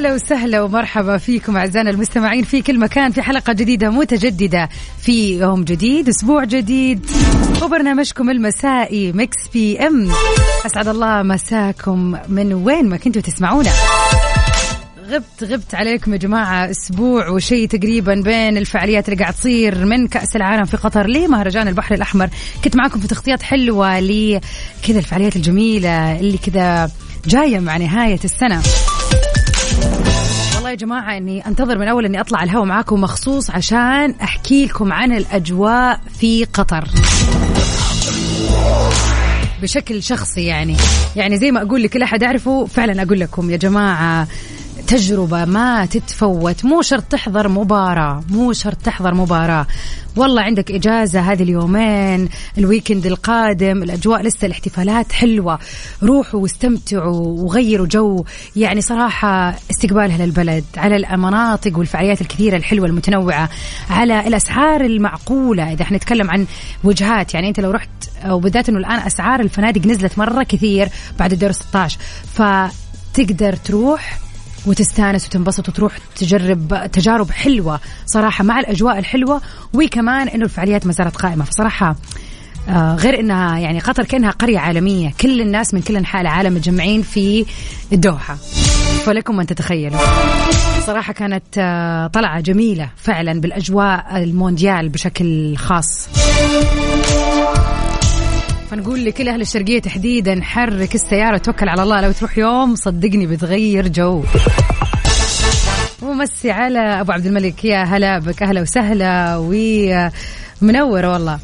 هلا وسهلا ومرحبا فيكم أعزائنا المستمعين في كل مكان في حلقة جديدة متجددة في يوم جديد أسبوع جديد. وبرنامجكم المسائي Mix PM أسعد الله مساكم من وين ما كنتوا تسمعونا. غبت غبت عليكم يا جماعة أسبوع وشيء تقريبا بين الفعاليات اللي قاعد تصير من كأس العالم في قطر لمهرجان البحر الأحمر. كنت معكم في تغطيات حلوة لكذا الفعاليات الجميلة اللي كذا جاية مع نهاية السنة. والله يا جماعة إني أنتظر من أول إني أطلع الهواء معاكم مخصوص عشان أحكي لكم عن الأجواء في قطر. بشكل شخصي يعني. يعني زي ما أقول لكل أحد أعرفه فعلا أقول لكم يا جماعة تجربة ما تتفوت. مو شرط تحضر مباراة مو شرط تحضر مباراة. والله عندك إجازة هذه اليومين ال weekend القادم الأجواء لسه الاحتفالات حلوة. روحوا واستمتعوا وغيروا جو. يعني صراحة استقبالها للبلد على المناطق والفعاليات الكثيرة الحلوة المتنوعة على الأسعار المعقولة. إذا إحنا نتكلم عن وجهات يعني أنت لو رحت وبالذات أنه الآن أسعار الفنادق نزلت مرة كثير بعد الدور 16 فتقدر تروح وتستانس وتنبسط وتروح تجرب تجارب حلوة صراحة مع الأجواء الحلوة وكمان إنه الفعاليات ما زالت قائمة. فصراحة آه غير إنها يعني قطر كأنها قرية عالمية كل الناس من كل أنحاء العالم متجمعين في الدوحة. فلكم أن تتخيلوا. صراحة كانت آه طلعة جميلة فعلا بالأجواء المونديال بشكل خاص. فنقول لكل أهل الشرقية تحديدا حرك السيارة توكل على الله. لو تروح يوم صدقني بتغير جو. ومسي على أبو عبد الملك. يا هلا بك. أهلا وسهلا. ومنورة والله.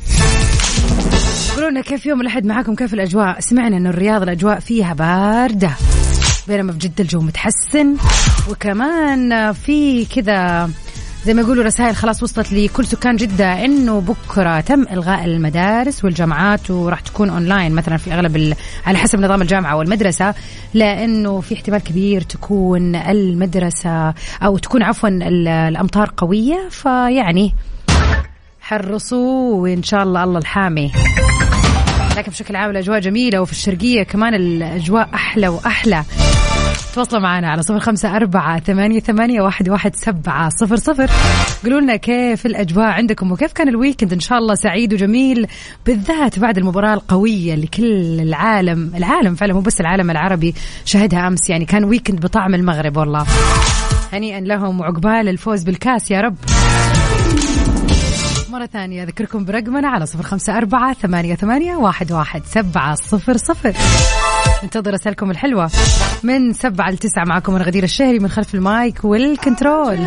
قولوا لنا كيف يوم الأحد معاكم؟ كيف الأجواء؟ سمعنا انه الرياض الأجواء فيها باردة بينما في جده الجو متحسن. وكمان في كذا زي ما يقولوا رسائل خلاص وصلت لكل سكان جدة إنه بكرة تم إلغاء المدارس والجامعات وراح تكون اونلاين مثلا في اغلب ال... على حسب نظام الجامعة والمدرسة لأنه في احتمال كبير تكون المدرسة أو تكون عفوا ال- الأمطار قوية فيعني حرصوا وإن شاء الله الله الحامي. لكن بشكل عام الأجواء جميلة وفي الشرقية كمان الأجواء أحلى وأحلى. تواصلوا معنا على صفر خمسة أربعة ثمانية, ثمانية واحد, واحد سبعة صفر صفر. قولوا لنا كيف الأجواء عندكم وكيف كان الويكند؟ إن شاء الله سعيد وجميل. بالذات بعد المباراة القوية اللي كل العالم. العالم فعلا مو بس العالم العربي شهدها أمس. يعني كان weekend بطعم المغرب والله. هنيئا لهم وعقبال الفوز بالكاس يا رب. مرة ثانية أذكركم برقمنا على صفر خمسة أربعة ثمانية, ثمانية واحد, واحد سبعة صفر صفر. ننتظر رسائلكم الحلوة من سبعة لتسعة معكم من غدير الشهري من خلف ال mic وال control.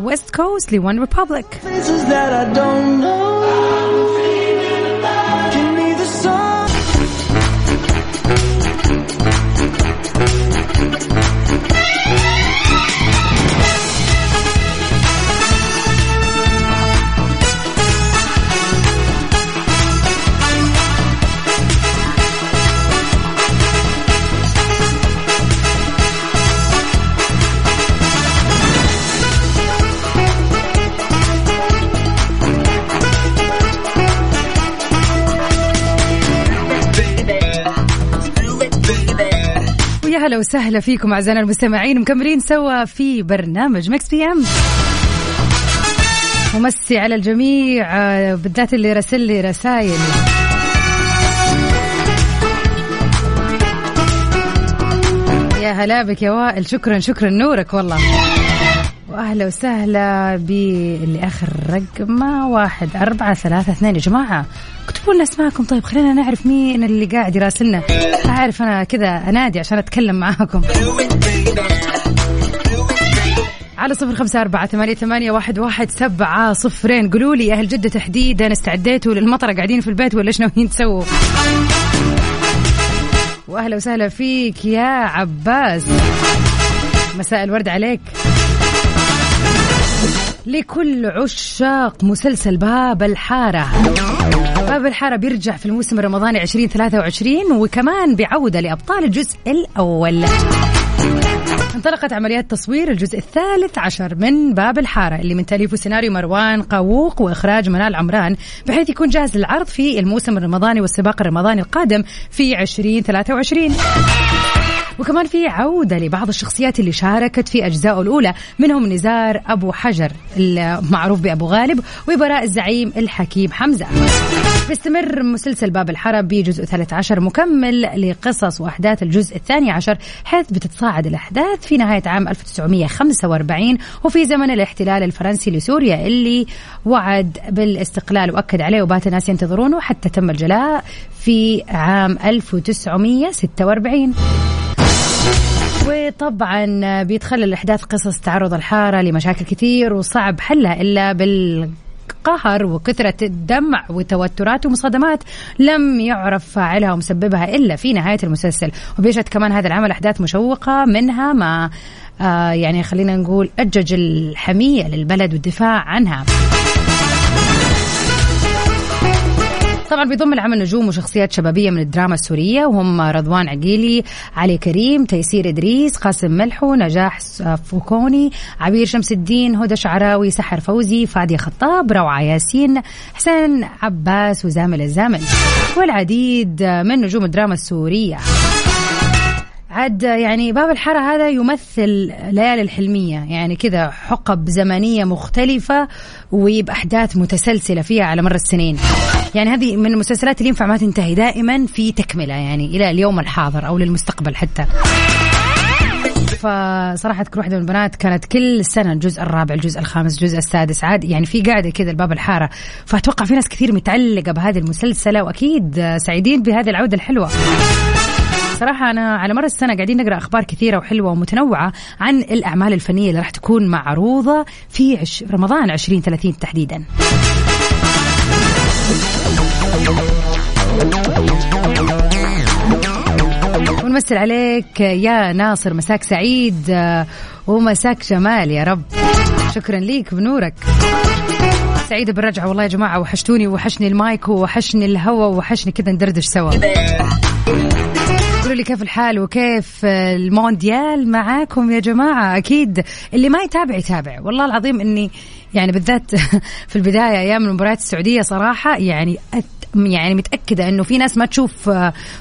ويست كوست لون ريبابليك هلا وسهلا فيكم أعزائنا المستمعين مكملين سوا في برنامج Mix PM ومسي على الجميع آه، بالذات اللي رسل لي رسائل. يا هلا بك يا وائل شكرا شكرا نورك والله. واهلا وسهلا باللي اخر رقمه واحد أربعة ثلاثة اثنين يا جماعة. اكتبوا لنا أسماءكم؟ طيب خلينا نعرف مين اللي قاعد يراسلنا. أعرف أنا كذا أنادي عشان أتكلم معاكم. على صفر خمسة أربعة ثمانية, ثمانية واحد, واحد سبعة صفرين. قولوا لي أهل جدة تحديدا استعديتوا للمطرة قاعدين في البيت ولا إيش ناويين تسووا؟ وأهلا وسهلا فيك يا عباس. مساء الورد عليك. لكل عشاق مسلسل باب الحارة. باب الحارة بيرجع في الموسم الرمضاني 2023 وكمان بعودة لأبطال الجزء الأول. انطلقت عمليات تصوير الجزء الثالث عشر من باب الحارة اللي من تأليف وسيناريو مروان قاووق وإخراج منال عمران بحيث يكون جاهز للعرض في الموسم الرمضاني والسباق الرمضاني القادم في 2023 وكمان في عودة لبعض الشخصيات اللي شاركت في أجزائه الأولى منهم نزار أبو حجر المعروف بأبو غالب وبراء الزعيم الحكيم حمزة. بيستمر مسلسل باب الحرب بجزء 13 مكمل لقصص وأحداث الجزء الثاني عشر حيث بتتصاعد الأحداث في نهاية عام 1945 وفي زمن الاحتلال الفرنسي لسوريا اللي وعد بالاستقلال وأكد عليه وبات الناس ينتظرونه حتى تم الجلاء في عام 1946 وطبعا بيتخلل الاحداث قصص تعرض الحارة لمشاكل كثير وصعب حلها إلا بال قهر وكثرة الدمع وتوترات ومصادمات لم يعرف فاعلها ومسببها إلا في نهاية المسلسل. وبيشهد كمان هذا العمل أحداث مشوقة منها ما آه يعني خلينا نقول أجج الحمية للبلد والدفاع عنها. طبعا بيضم العمل نجوم وشخصيات شبابية من الدراما السورية وهم رضوان عقيلي علي كريم تيسير إدريس قاسم ملحو نجاح فوكوني عبير شمس الدين هدى شعراوي سحر فوزي فادي خطاب روعة ياسين حسين عباس وزامل الزامل. والعديد من نجوم الدراما السورية. عاد يعني باب الحارة هذا يمثل ليالي الحلمية. يعني كذا حقب زمنية مختلفة وبأحداث متسلسلة فيها على مر السنين. يعني هذه من المسلسلات اللي ينفع ما تنتهي. دائما في تكملة يعني إلى اليوم الحاضر أو للمستقبل حتى. فصراحة كل واحدة من البنات كانت كل سنة الجزء الرابع الجزء الخامس الجزء السادس. عاد يعني في قاعدة كذا الباب الحارة. فأتوقع في ناس كثير متعلقة بهذه المسلسلة وأكيد سعيدين بهذه العودة الحلوة. صراحة أنا على مر السنة قاعدين نقرأ أخبار كثيرة وحلوة ومتنوعة عن الأعمال الفنية اللي راح تكون معروضة في عش رمضان 2030 تحديدا. ونمثل عليك يا ناصر مساك سعيد ومساك جمال يا رب. شكرا ليك بنورك. سعيدة بالرجعة والله يا جماعة وحشتوني وحشني المايك وحشني الهوا وحشني كذا ندردش سوا. لي كيف الحال وكيف المونديال معاكم يا جماعة؟ أكيد اللي ما يتابع يتابع. والله العظيم أني يعني بالذات في البداية أيام المباريات السعودية صراحة يعني يعني متأكدة أنه في ناس ما تشوف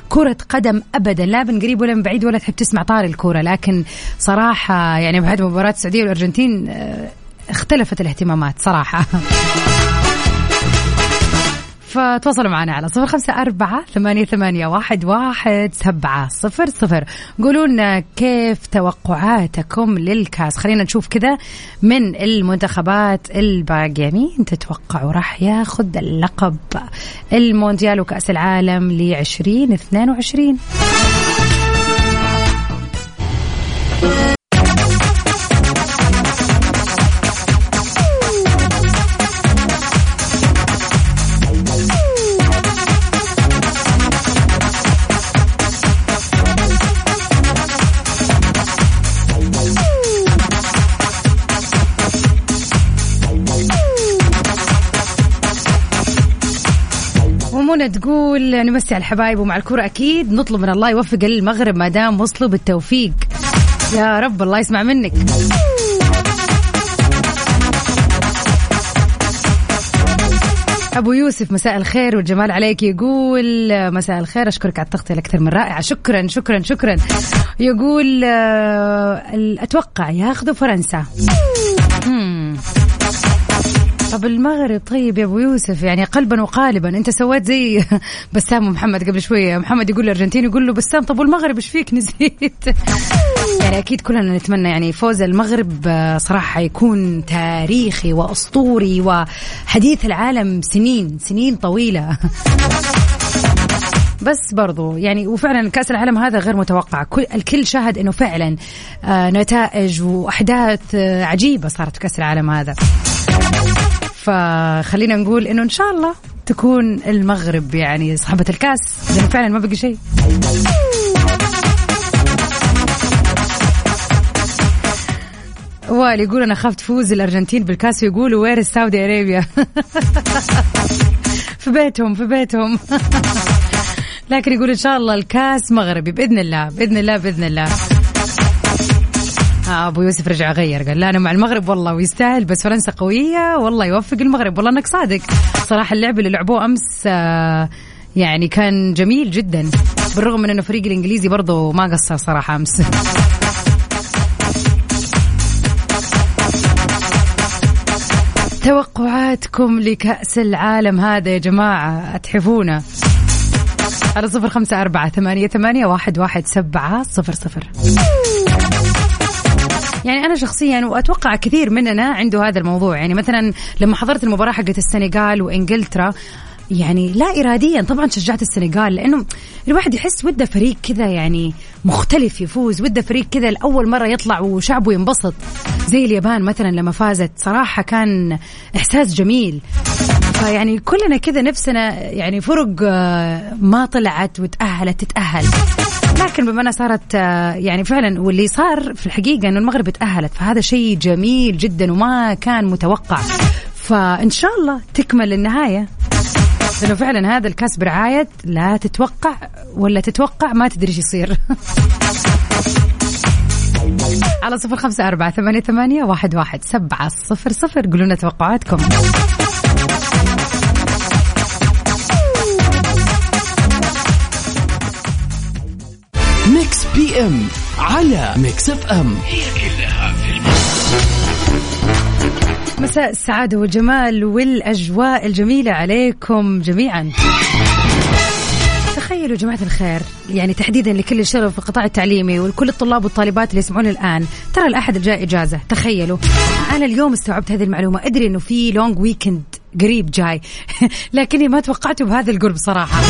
كرة قدم أبدا لا من قريب ولا من بعيد ولا تحب تسمع طار الكرة. لكن صراحة يعني بعد مباراة السعودية والأرجنتين اختلفت الاهتمامات صراحة. فتواصلوا معنا على صفر خمسة أربعة ثمانية, ثمانية واحد, واحد سبعة صفر صفر. قولوا لنا كيف توقعاتكم للكاس؟ خلينا نشوف كذا من المنتخبات الباقية مين تتوقعوا راح ياخذ اللقب المونديال وكأس العالم لعشرين اثنين وعشرين. منى تقول نمسي على الحبايب ومع الكرة أكيد نطلب من الله يوفق المغرب ما دام وصلوا بالتوفيق. يا رب الله يسمع منك. أبو يوسف مساء الخير والجمال عليك. يقول مساء الخير أشكرك على التغطية الأكثر من رائعة. شكرا شكرا شكرا. يقول أتوقع ياخذوا فرنسا. طب المغرب طيب يا أبو يوسف يعني قلبا وقالبا. أنت سويت زي بسام ومحمد قبل شوية. محمد يقول الارجنتين يقول له بسام طب والمغرب إيش فيك؟ نسيت. يعني أكيد كلنا نتمنى يعني فوز المغرب صراحة يكون تاريخي وأسطوري وحديث العالم سنين سنين طويلة. بس برضو يعني وفعلا كأس العالم هذا غير متوقع. كل الكل شاهد إنه فعلا آه نتائج وأحداث آه عجيبة صارت في كأس العالم هذا. فخلينا نقول إنه إن شاء الله تكون المغرب يعني صاحبة الكاس. لأنه فعلا ما بقي شيء. وائل يقول أنا خاف تفوز الأرجنتين بالكاس ويقولوا وير السعودي ارابيا في بيتهم في بيتهم. لكن يقول إن شاء الله الكاس مغربي بإذن الله بإذن الله بإذن الله. آه أبو يوسف رجع غير قال لا أنا مع المغرب والله ويستاهل بس فرنسا قوية والله يوفق المغرب. والله إنك صادق. صراحة اللعب اللي لعبوه أمس آه يعني كان جميل جدا. بالرغم من إنه فريق الإنجليزي برضه ما قصر صراحة أمس. توقعاتكم لكأس العالم هذا يا جماعة أتحفونا. على صفر خمسة أربعة ثمانية, ثمانية واحد, واحد سبعة صفر صفر. يعني أنا شخصيا وأتوقع كثير مننا عنده هذا الموضوع. يعني مثلا لما حضرت المباراة حقت السنغال وإنجلترا يعني لا إراديا طبعا شجعت السنغال لأنه الواحد يحس وده فريق كذا يعني مختلف يفوز وده فريق كذا لأول مرة يطلع وشعبه ينبسط. زي اليابان مثلا لما فازت صراحة كان إحساس جميل. فيعني كلنا كذا نفسنا يعني فرق آه، ما طلعت وتأهلت تتأهل. لكن بما أنها صارت آه، يعني فعلا واللي صار في الحقيقة إنه المغرب تأهلت فهذا شيء جميل جدا وما كان متوقع. فإن شاء الله تكمل النهايه لأنه فعلا هذا الكاس برعاية لا تتوقع ولا تتوقع ما تدري إيش يصير. على صفر خمسة أربعة ثمانية, ثمانية واحد, واحد سبعة صفر صفر قولوا لنا توقعاتكم. Mix PM على Mix FM. مساء السعادة والجمال والأجواء الجميلة عليكم جميعا. تخيلوا جماعة الخير يعني تحديدا لكل الشغل في القطاع التعليمي ولكل الطلاب والطالبات اللي يسمعون الآن. ترى الأحد الجاي إجازة تخيلوا. أنا اليوم استوعبت هذه المعلومة أدري أنه في long weekend قريب جاي لكني ما توقعته بهذا القرب صراحة.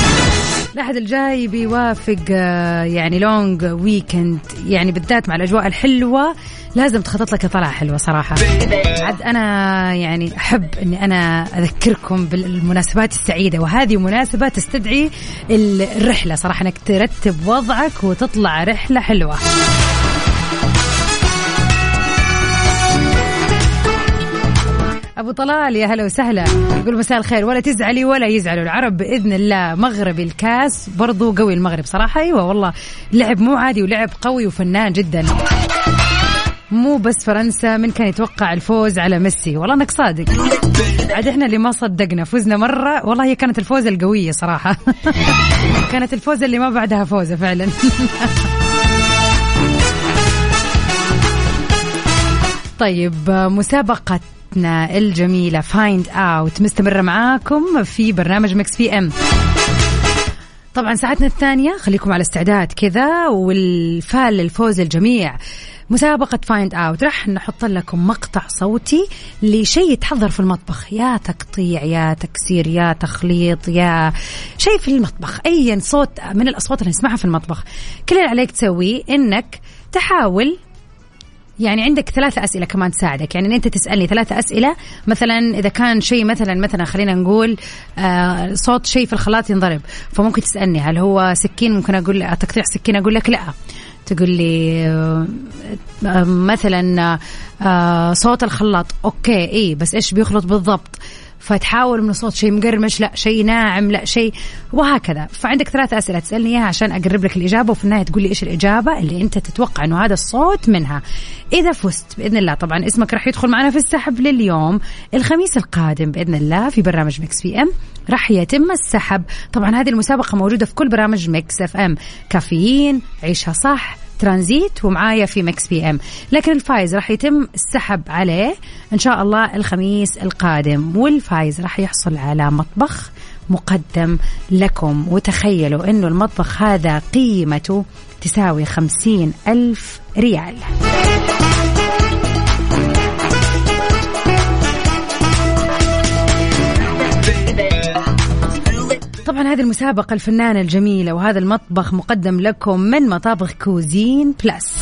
الأحد الجاي بيوافق آه، يعني لونج ويكند يعني بالذات مع الأجواء الحلوة لازم تخطط لك طلعة حلوة صراحة. عاد أنا يعني أحب أني أنا أذكركم بالمناسبات السعيدة وهذه مناسبة تستدعي الرحلة صراحة أنك ترتب وضعك وتطلع رحلة حلوة. أبو طلال يا هلا وسهلا. يقول مساء الخير. ولا تزعلي ولا يزعلوا العرب بإذن الله. مغرب الكاس برضو قوي المغرب صراحة. أيوه والله. لعب مو عادي ولعب قوي وفنان جدا. مو بس فرنسا من كان يتوقع الفوز على ميسي؟ والله إنك صادق. عاد إحنا اللي ما صدقنا فزنا مرة. والله هي كانت الفوزه القوية صراحة. كانت الفوزه اللي ما بعدها فوزة فعلا. طيب مسابقة الجميلة. Find Out مستمرة معاكم في برنامج Mix PM طبعا ساعتنا الثانية خليكم على استعداد كذا والفال للفوز الجميع. مسابقة Find Out راح نحط لكم مقطع صوتي لشيء يتحضر في المطبخ. يا تقطيع يا تكسير يا تخليط يا شيء في المطبخ. ايا صوت من الأصوات اللي نسمعها في المطبخ. كل اللي عليك تسويه إنك تحاول يعني عندك ثلاثة أسئلة كمان تساعدك. يعني أنت تسألني ثلاثة أسئلة مثلا إذا كان شيء مثلا مثلا خلينا نقول آه صوت شيء في الخلاط ينضرب فممكن تسألني هل هو سكين؟ ممكن أقول تقطيع سكين؟ أقول لك لا. تقول لي آه مثلا آه صوت الخلاط. okay إي بس إيش بيخلط بالضبط؟ فتحاول من صوت شيء مقرمش لا شيء ناعم لا شيء وهكذا. فعندك ثلاث أسئلة تسألني إياها عشان أقرب لك الإجابة وفي النهاية تقول لي إيش الإجابة اللي أنت تتوقع إنه هذا الصوت منها. إذا فزت بإذن الله طبعا اسمك راح يدخل معنا في السحب لليوم. الخميس القادم بإذن الله في برنامج Mix PM راح يتم السحب. طبعا هذه المسابقة موجودة في كل برامج Mix FM. كافيين عيشها صح. ترانزيت ومعايا في Mix PM. لكن الفايز راح يتم السحب عليه إن شاء الله الخميس القادم والفايز راح يحصل على مطبخ مقدم لكم. وتخيلوا إنه المطبخ هذا قيمته تساوي خمسين ألف ريال. طبعا هذه المسابقة الفنانة الجميلة وهذا المطبخ مقدم لكم من مطابخ Cuisine Plus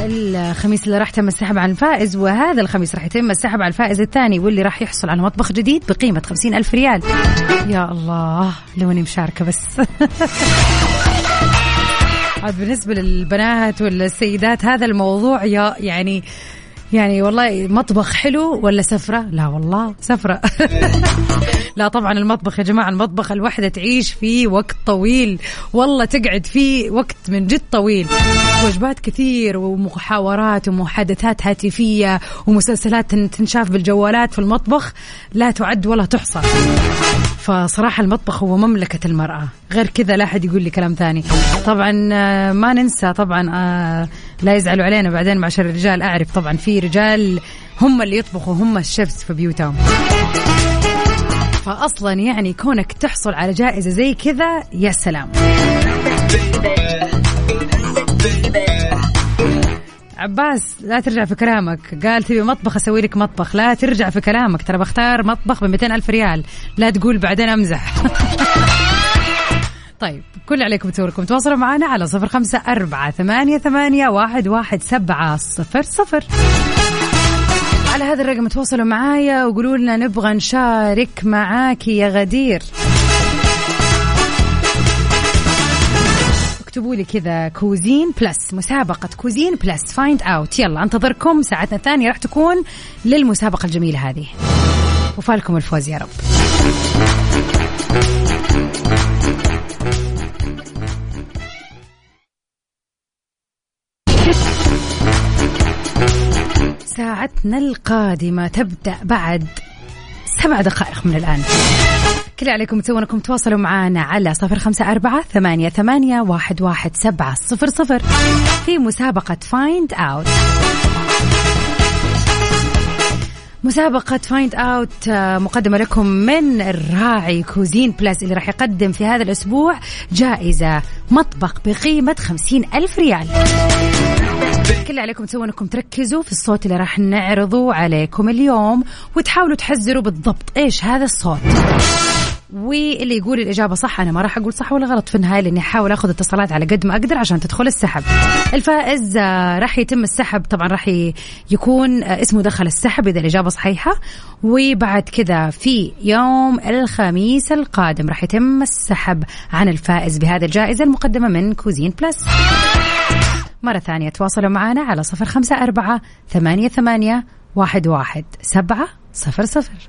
الخميس اللي راح تم السحب عن الفائز وهذا الخميس راح يتم السحب على الفائز الثاني واللي راح يحصل على مطبخ جديد بقيمة خمسين ألف ريال. يا الله لو أني مشاركة بس. بالنسبة للبنات والسيدات هذا الموضوع يا يعني يعني والله مطبخ حلو ولا سفرة؟ لا والله سفرة. لا طبعا المطبخ يا جماعة المطبخ الوحدة تعيش فيه وقت طويل. والله تقعد فيه وقت من جد طويل. وجبات كثير ومحاورات ومحادثات هاتفية ومسلسلات تنشاف بالجوالات في المطبخ لا تعد ولا تحصى. فصراحة المطبخ هو مملكة المرأة. غير كذا لا أحد يقول لي كلام ثاني. طبعا آه، ما ننسى طبعا آه، لا يزعلوا علينا بعدين معشر الرجال. أعرف طبعا في رجال هم اللي يطبخوا هم الشيفs في بيوتهم. فاصلا يعني كونك تحصل على جائزة زي كذا يا سلام. عباس لا ترجع في كلامك. قال تبي مطبخ أسوي لك مطبخ. لا ترجع في كلامك. ترى بختار مطبخ ب ألف ريال. لا تقول بعدين أمزح. طيب كل عليكم تسوي تواصلوا معنا على صفر خمسة أربعة ثمانية, ثمانية واحد, واحد سبعة صفر صفر. على هذا الرقم تواصلوا معايا وقولوا لنا نبغى نشارك معاك يا غدير. اكتبوا لي كذا Cuisine Plus مسابقة Cuisine Plus. Find Out يلا انتظركم. ساعتنا الثانية راح تكون للمسابقة الجميلة هذه. وفالكم الفوز يا رب. ساعتنا القادمة تبدأ بعد سبع دقائق من الآن. كل عليكم تسوون انكم تواصلوا معنا على صفر خمسة أربعة ثمانية, ثمانية واحد, واحد سبعة صفر صفر. في مسابقة Find Out مسابقة Find Out مقدمة لكم من الراعي Cuisine Plus اللي راح يقدم في هذا الأسبوع جائزة مطبخ بقيمة خمسين ألف ريال. كل اللي عليكم تسوون إنكم تركزوا في الصوت اللي راح نعرضه عليكم اليوم وتحاولوا تحزروا بالضبط إيش هذا الصوت. واللي يقول الإجابة صح أنا ما راح أقول صح ولا غلط في النهاية لأني أحاول أخذ اتصالات على قد ما أقدر عشان تدخل السحب. الفائز آه، راح يتم السحب طبعا راح يكون آه، اسمه دخل السحب إذا الإجابة صحيحة. وبعد كذا في يوم الخميس القادم راح يتم السحب عن الفائز بهذه الجائزة المقدمة من Cuisine Plus. مرة ثانية تواصلوا معنا على صفر خمسة أربعة ثمانية ثمانية واحد واحد سبعة صفر صفر.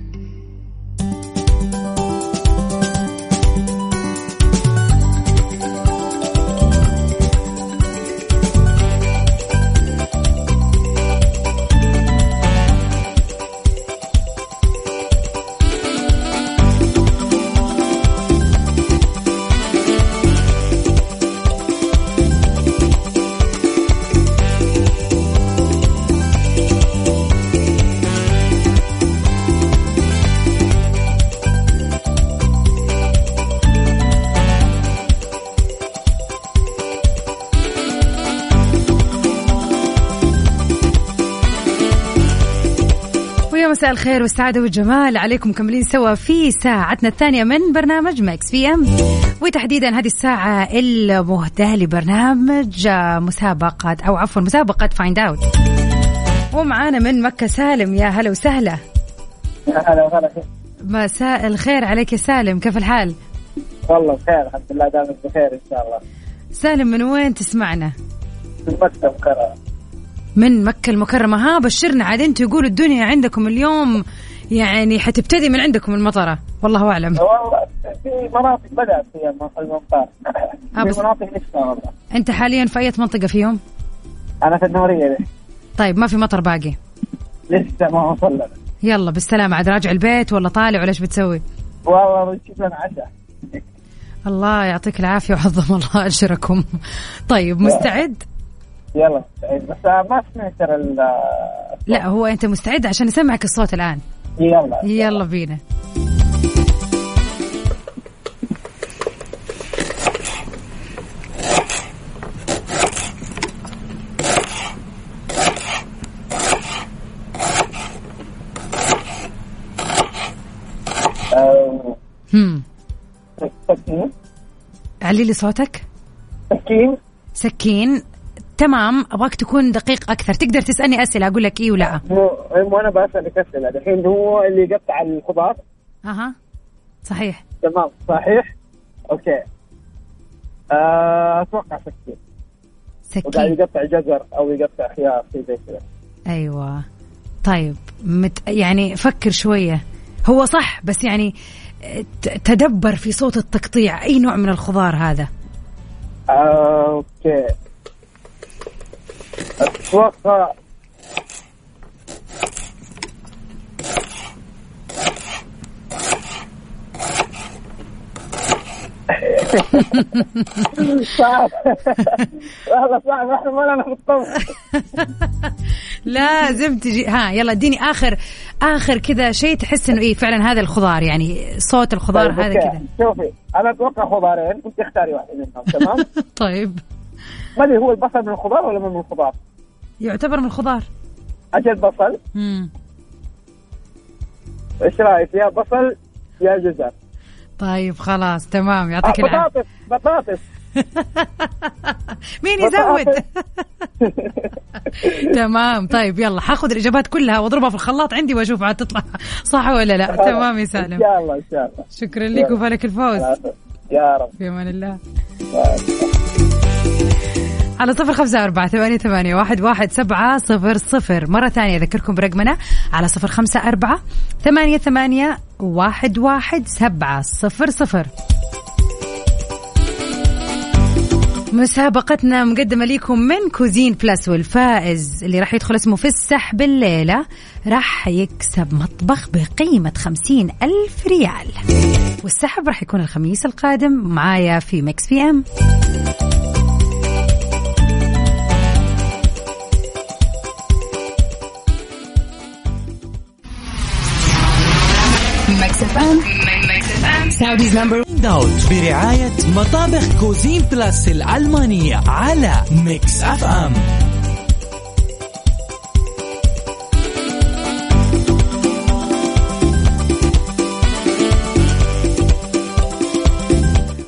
مساء الخير والسعادة والجمال. عليكم مكملين سوا في ساعتنا الثانية من برنامج Mix FM. وتحديدا هذه الساعة المهداة لبرنامج مسابقة أو عفوا مسابقة Find Out ومعانا من مكة سالم. يا هلا وسهلا. هلا وهلا مساء الخير عليك يا سالم. كيف الحال؟ والله بخير الحمد لله دامك بخير إن شاء الله. سالم من وين تسمعنا؟ من مكة المكرمة من مكة المكرمة. ها بشرنا عاد أنتم يقولوا الدنيا عندكم اليوم يعني حتبتدي من عندكم المطرة. والله أعلم. والله في مناطق بدأت فيها الممطار آه في مناطق لسه والله أنت حاليا في أي منطقة فيهم؟ أنا في النورية. طيب ما في مطر باقي؟ لسه ما وصل لنا. يلا بالسلامة. عاد راجع البيت ولا طالع ولا إيش بتسوي؟ والله بنشوف لنا عشاء الله يعطيك العافية وعظم الله أجركم. طيب مستعد؟ يلا. بس ما سمعت ترى ال- لا هو أنت مستعد؟ عشان نسمعك الصوت الآن. يلا. يلا بينا. هم. علي لي صوتك. سكين. سكين. تمام أبغاك تكون دقيق أكثر. تقدر تسألني أسئلة أقول لك إيه ولا مو مو أنا بسألك أسئلة. الحين هو اللي يقطع الخضار أها. صحيح. تمام. صحيح؟ okay. آه، أتوقع سكين. وقاعد سكين يقطع جزر أو يقطع خيار شيء زي كذا. أيوه. طيب مت يعني فكر شوية. هو صح بس يعني تدبر في صوت التقطيع. أي نوع من الخضار هذا؟ آه، أوكي. أتوقع. صعب والله صعب إحنا ما لنا في الطبخ. لازم تجي. ها يلا اديني آخر آخر كذا شيء تحس إنه إيه فعلا هذا الخضار يعني صوت الخضار طيب، هذا. كذا. شوفي أنا أتوقع خضارين انت اختاري واحد منهم تمام؟ طيب. ما ادري هو البصل من الخضار ولا من الخضار؟ يعتبر من الخضار. أجل بصل. مم. إيش رأيك؟ يا بصل يا جزر. طيب خلاص تمام آه، يعطيك العافية. بطاطس بطاطس. مين يزود؟ تمام طيب يلا حاخذ الإجابات كلها واضربها في الخلاط عندي وأشوف عاد تطلع صح ولا لا. تمام يا إن سالم شاء الله إن شاء الله. شكرا لك وفالك الفوز. يا رب. في أمان الله. على صفر خمسة أربعة ثمانية, ثمانية واحد, واحد سبعة صفر صفر. مرة ثانية أذكركم برقمنا على صفر خمسة أربعة ثمانية, ثمانية واحد, واحد سبعة صفر صفر. مسابقتنا مقدمة لكم من Cuisine Plus والفائز اللي راح يدخل اسمه في السحب الليلة. راح يكسب مطبخ بقيمة خمسين ألف ريال. والسحب راح يكون الخميس القادم. معايا في Mix FM. Saudi's number Out برعاية مطابخ Cuisine Plus الألمانية على Mix FM.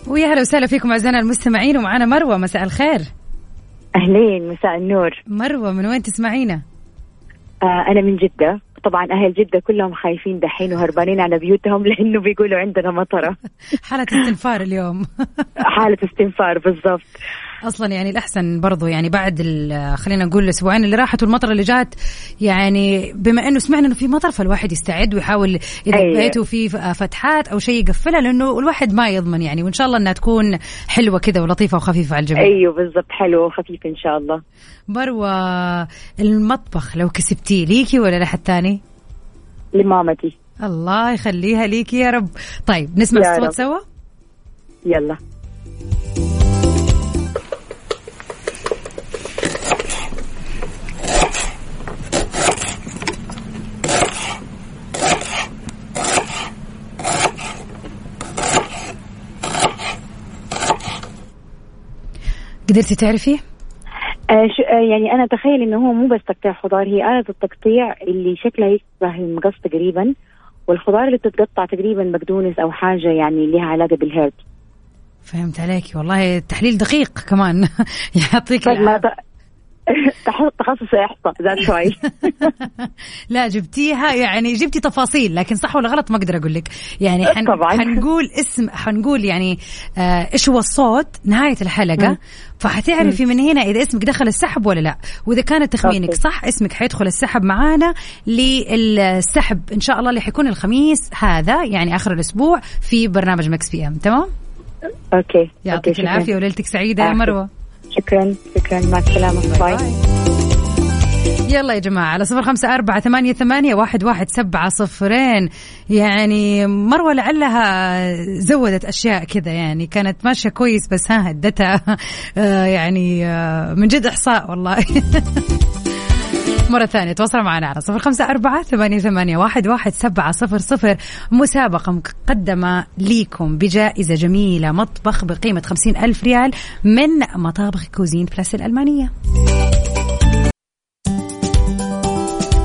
ويا هلا وسهلا فيكم أعزائنا المستمعين ومعنا مروة. مساء الخير. أهلين مساء النور. مروة من وين تسمعينا؟ آه أنا من جدة. طبعا أهل جدة كلهم خايفين دحين وهربانين على بيوتهم لأنه بيقولوا عندنا مطرة. حالة استنفار اليوم. حالة استنفار بالضبط. أصلا يعني الأحسن برضو يعني بعد ال- خلينا نقول الأسبوعين اللي راحت والمطر اللي جات يعني بما إنه سمعنا إنه في مطر فالواحد يستعد ويحاول إذا أيوة. بيته في فتحات أو شيء يقفلها لأنه الواحد ما يضمن يعني وإن شاء الله إنها تكون حلوة كذا ولطيفة وخفيفة على الجميع أيوه بالضبط حلو وخفيف إن شاء الله مروة المطبخ لو كسبتيه ليكي ولا لحد ثاني؟ لمامتي الله يخليها ليكي يا رب طيب نسمع الصوت. سوا يلا قدرتي تعرفي؟ آه آه يعني أنا تخيل إنه هو مو بس تقطيع خضار هي آلة التقطيع اللي شكلها يشبه المقص تقريبا والخضار اللي بتتقطع تقريبا بقدونس أو حاجة يعني لها علاقة بالهيرب فهمت عليك والله تحليل دقيق كمان. يعطيك طيب ما تخصص إحصاء ذات شوي. لا جبتيها يعني جبتي تفاصيل لكن صح ولا غلط ما أقدر أقول لك. يعني حن طبعاً. حنقول اسم حنقول يعني آه إيش هو الصوت نهاية الحلقة. فحتعرفي من هنا إذا اسمك دخل السحب ولا لا. وإذا كانت تخمينك. صح اسمك حيدخل السحب معانا للسحب. إن شاء الله اللي حيكون الخميس هذا يعني آخر الأسبوع في برنامج Mix FM. تمام؟ okay، يعطيك. العافية وليلتك سعيدة يا. مروة. شكرا شكرا. مع السلامة. bye, bye. يلا يا جماعة على صفر خمسة أربعة ثمانية, ثمانية واحد, واحد سبعة صفرين. يعني مروة لعلها زودت أشياء كذا يعني كانت ماشية كويس بس ها هدتها آه، يعني آه، من جد إحصاء والله. مرة ثانية. تواصلوا معنا على صفر خمسة أربعة ثمانية, ثمانية واحد, واحد سبعة صفر صفر. مسابقة مقدمة ليكم بجائزة جميلة. مطبخ بقيمة خمسين ألف ريال من مطابخ Cuisine Plus الألمانية.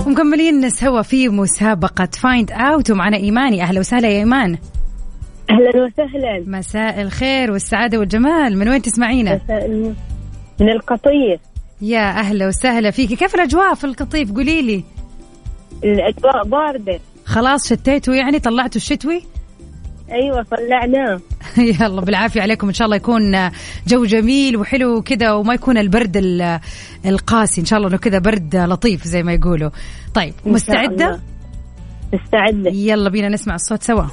ومكملين سوا في مسابقة Find Out ومعنا إيمان. أهلا وسهلا يا إيمان. أهلا وسهلا. مساء الخير والسعادة والجمال. من وين تسمعينا؟ من القطيف. يا أهلا وسهلا فيكي كيف الأجواء في القطيف؟ قولي لي. الأجواء باردة. خلاص شتيتوا يعني؟ طلعتوا الشتوي؟ أيوه طلعناه يلا بالعافية عليكم. إن شاء الله يكون جو جميل وحلو كذا وما يكون البرد ال- القاسي. إن شاء الله إنه كذا برد لطيف زي ما يقولوا. طيب؟ الله. مستعدة. يلا بينا نسمع الصوت سوا.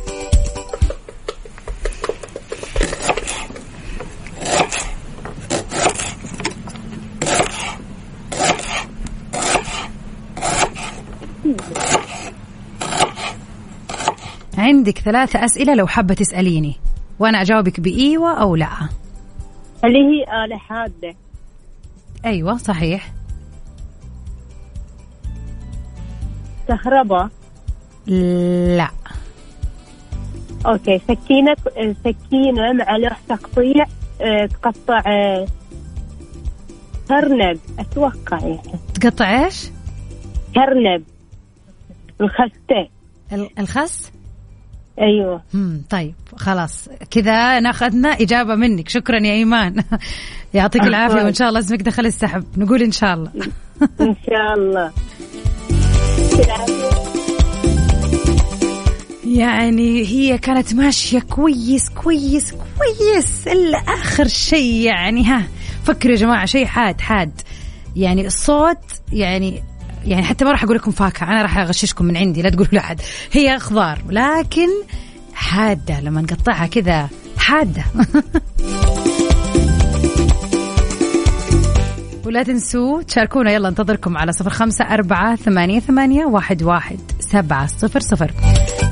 عندك ثلاثة أسئلة لو حابة تسأليني. وأنا أجاوبك بإيوة أو لا. هل هي آلة حادة. أيوة صحيح. كهرباء لا. أوكي سكينة سكينة مع لوح تقطيع آه، تقطع آه، كرنب أتوقع يعني. تقطع إيش؟ كرنب الخستة. ال- الخس؟ أيوه. مم طيب خلاص. كذا ناخذنا إجابة منك. شكرا يا إيمان. يعطيك العافية وإن شاء الله اسمك دخل السحب. نقول إن شاء الله. إن شاء الله. يعني هي كانت ماشية كويس كويس كويس. إلا آخر شيء يعني ها. فكروا يا جماعة شيء حاد حاد. يعني الصوت يعني يعني حتى ما راح أقول لكم فاكهة أنا راح أغششكم من عندي لا تقولوا لأحد هي خضار لكن حادة لما نقطعها كذا حادة. ولا تنسوا تشاركونا يلا انتظركم على صفر خمسة أربعة ثمانية, ثمانية واحد, واحد سبعة صفر صفر.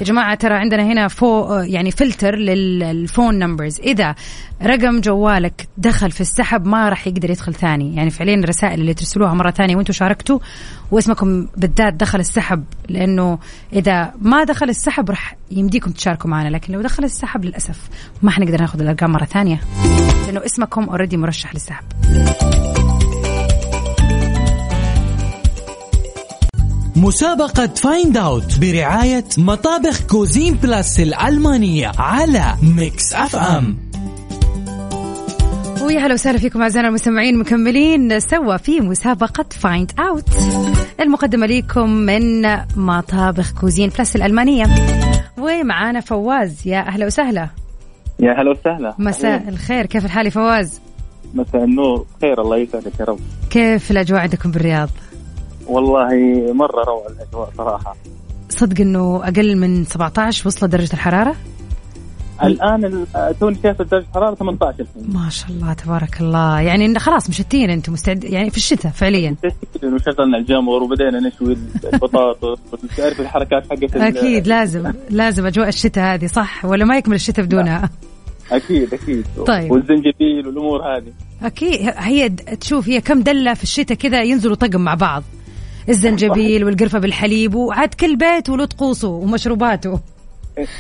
يا جماعة ترى عندنا هنا فو يعني filter لل phone numbers إذا رقم جوالك دخل في السحب ما راح يقدر يدخل ثاني. يعني فعليا الرسائل اللي ترسلوها مرة ثانية وأنتم شاركتوا واسمكم بالذات دخل السحب لأنه إذا ما دخل السحب راح يمديكم تشاركوا معنا. لكن لو دخل السحب للأسف ما حنقدر ناخذ الأرقام مرة ثانية لأنه اسمكم already مرشح للسحب. مسابقة Find Out برعاية مطابخ Cuisine Plus الألمانية على Mix FM ويا هلا وسهلا فيكم أعزائنا المستمعين مكملين. سوا في مسابقة Find Out المقدمة لكم من مطابخ Cuisine Plus الألمانية. ومعانا فواز. يا أهلا وسهلا. يا هلا وسهلا. مساء. الخير. كيف الحال يا فواز؟ مساء النور. خير. الله يسعدك يا رب. كيف الأجواء عندكم بالرياض؟ والله مرة روعة الأجواء صراحة. صدق أنه أقل من 17 وصلت درجة الحرارة؟ الآن ال- توني شايف درجة الحرارة 18 الحين. ما شاء الله تبارك الله. يعني خلاص مشتين أنتم مستعد يعني في الشتاء فعليا. وشغلنا الجمر وبدينا نشوي البطاطس وتعرف الحركات حقت أكيد لازم لازم أجواء الشتاء هذه صح؟ ولا ما يكمل الشتاء بدونها؟ أكيد أكيد. طيب. والزنجبيل والأمور هذه. أكيد هي تشوف هي كم دلة في الشتاء كذا ينزلوا طقم مع بعض. الزنجبيل والقرفة بالحليب وعاد كل بيت وله طقوسه ومشروباته.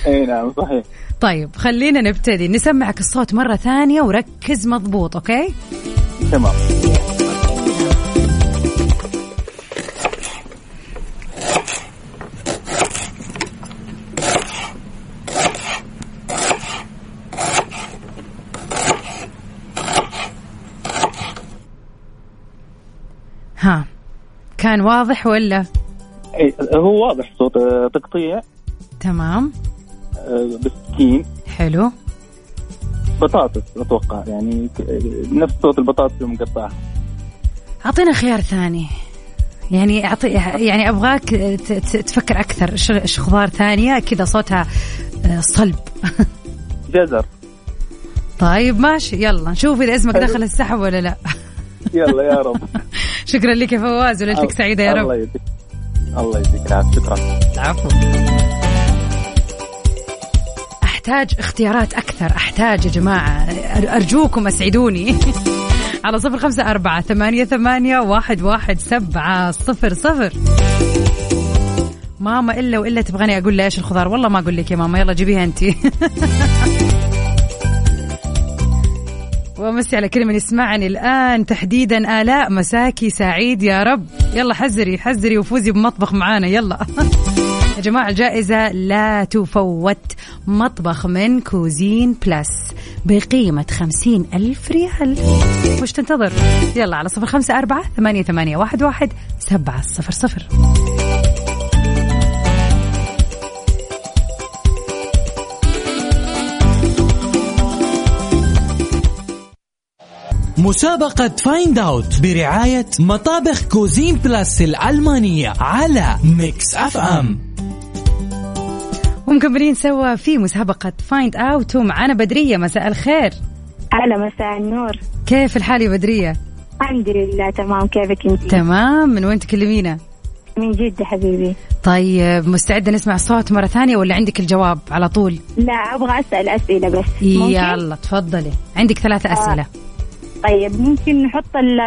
إي نعم صحيح. طيب خلينا نبتدي. نسمعك الصوت مرة ثانية وركز مضبوط أوكي؟ تمام. ها. كان واضح ولا؟ إيه، هو واضح صوت آه، تقطيع. تمام. آه، بالسكين حلو. بطاطس أتوقع يعني آه، نفس صوت البطاطس المقطعه أعطينا خيار ثاني. يعني أعطي يعني أبغاك تفكر أكثر. إيش خضار ثانية؟ كذا صوتها صلب. جزر. طيب ماشي. يلا نشوف إذا اسمك دخل السحب ولا لا. يلا يا رب. شكرا لك يا فواز وليلتك سعيدة يا الله رب يديك. الله يديك العافية. شكرا. العفو. أحتاج اختيارات أكثر. أحتاج يا جماعة أرجوكم أسعدوني. على صفر خمسة أربعة ثمانية ثمانية واحد واحد سبعة صفر صفر. ماما إلا وإلا تبغاني أقول لها إيش الخضار؟ والله ما أقول لك يا ماما يلا جيبيها أنت ومسي على كل من يسمعني الآن تحديدا آلاء مساكي سعيد يا رب. يلا حزري حزري وفوزي بمطبخ معانا. يلا. يا جماعة الجائزة لا تفوت. مطبخ من Cuisine Plus بقيمة خمسين ألف ريال. وش تنتظر؟ يلا على صفر خمسة أربعة ثمانية, ثمانية واحد, واحد سبعة صفر صفر. مسابقة Find Out برعاية مطابخ Cuisine Plus الألمانية على Mix FM ومكملين سوا في مسابقة Find Out ومعانا بدرية. مساء الخير. هلا مساء النور. كيف الحال يا بدرية؟ الحمد لله تمام. كيفك أنت؟ تمام. من وين تكلمينا؟ من جدة حبيبي. طيب مستعدة نسمع الصوت مرة ثانية ولا عندك الجواب على طول؟ لا أبغى أسأل أسئلة بس. ممكن؟ يلا تفضلي. عندك ثلاثة أسئلة. طيب ممكن نحط ال-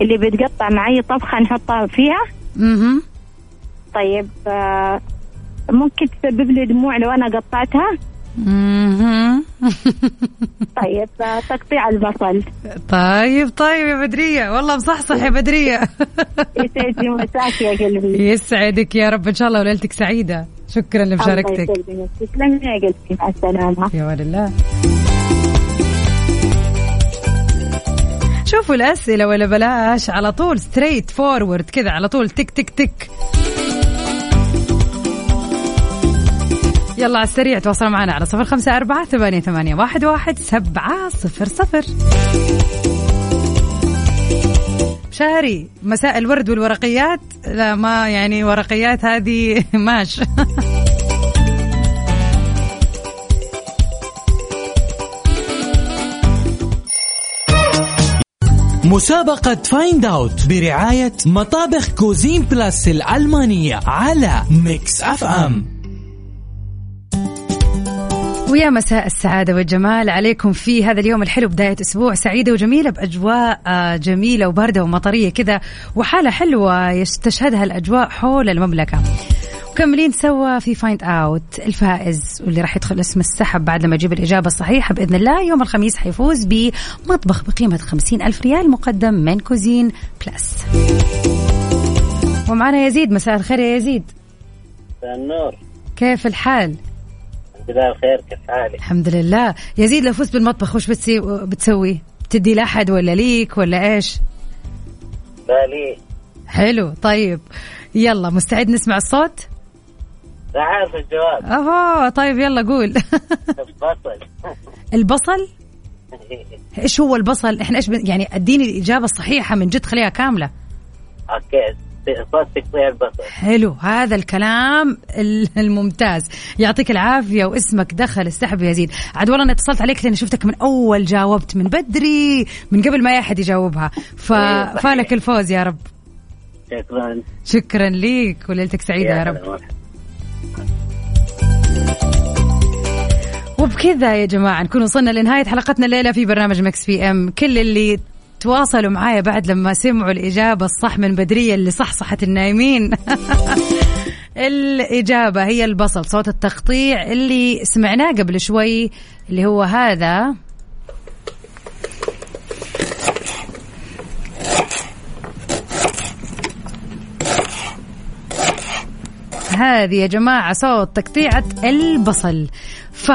اللي بيتقطع معي طبخة نحطها فيها؟ أها طيب آه، ممكن تسبب لي دموع لو أنا قطعتها؟ طيب آه، تقطيع البصل. طيب طيب يا بدرية. والله مصحصح يا بدرية. يسعد مساك يا قلبي. يسعدك يا رب. إن شاء الله وليلتك سعيدة. شكرا لمشاركتك. تسلمي يا قلبي. مع السلامة. يا ولد شوفوا الأسئلة ولا بلاش على طول straightforward كذا على طول تك تك تك يلا على السريع تواصلوا معنا على صفر خمسة أربعة ثمانية, ثمانية واحد, واحد سبعة صفر صفر. شهري مساء الورد والورقيات. لا ما يعني ورقيات هذه ماش. مسابقة Find Out برعاية مطابخ Cuisine Plus الألمانية على Mix FM ويا مساء السعادة والجمال. عليكم في هذا اليوم الحلو بداية أسبوع سعيدة وجميلة بأجواء آه، جميلة وباردة ومطرية كذا وحالة حلوة يستشهدها الأجواء حول المملكة. مكملين سوا في Find Out الفائز واللي راح يدخل اسم السحب بعد لما يجيب الإجابة الصحيحة بإذن الله. يوم الخميس حيفوز بمطبخ بقيمة خمسين ألف ريال مقدم من Cuisine بلس. ومعنا يزيد. مساء الخير يا يزيد. النور. كيف الحال؟ الحمد لله بخير. كيف حالك؟ الحمد لله. يزيد لو فزت بالمطبخ وش بتسي... بتسوي؟ بتدي لأحد ولا ليك ولا إيش؟ بالي حلو. طيب. يلا مستعد نسمع الصوت؟ لا عارف الجواب. اهو طيب يلا قول. بطل البصل؟ إيش هو البصل؟ إحنا إيش بن... يعني أديني الإجابة الصحيحة من جد خليها كاملة. أوكي صوت تقطيع البصل. حلو هذا الكلام ال- الممتاز. يعطيك العافية واسمك دخل السحب يا يزيد عاد والله أنا اتصلت عليك لاني شفتك من أول جاوبت من بدري من قبل ما اي أحد يجاوبها. ف... إيه، صحيح. فالك الفوز يا رب. شكرا. شكرا ليك وليلتك سعيدة يا رب هلا مرحبا. وبكذا يا جماعة نكون وصلنا لنهاية حلقتنا الليلة في برنامج مكس في إم. كل اللي تواصلوا معايا بعد لما سمعوا الإجابة الصح من بدرية اللي صحصحت النايمين. الإجابة هي البصل صوت التقطيع اللي سمعناه قبل شوي اللي هو هذا. هذه يا جماعة صوت تقطيعة البصل. ف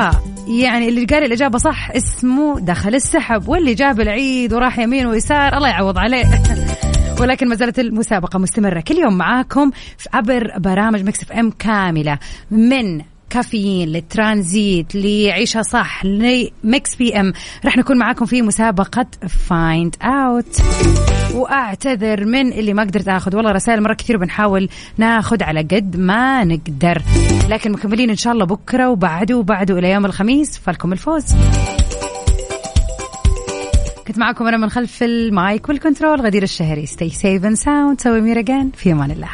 يعني اللي قال الإجابة صح اسمه دخل السحب واللي جاب العيد وراح يمين ويسار الله يعوض عليه. ولكن ما زالت المسابقة مستمرة. كل يوم معاكم عبر برامج Mix FM كاملة من Caffeine لل Transit لعيشها صح ل Mix PM. رح نكون معاكم في مسابقة Find Out وأعتذر من اللي ما قدرت آخذ. والله رسائل مرة كثير بنحاول ناخذ على قد ما نقدر. لكن مكملين إن شاء الله بكرة وبعده وبعده إلى يوم الخميس فلكم الفوز. كنت معكم أنا من خلف ال mic وال control غدير الشهري. Stay safe and sound سوي مير في أمان الله.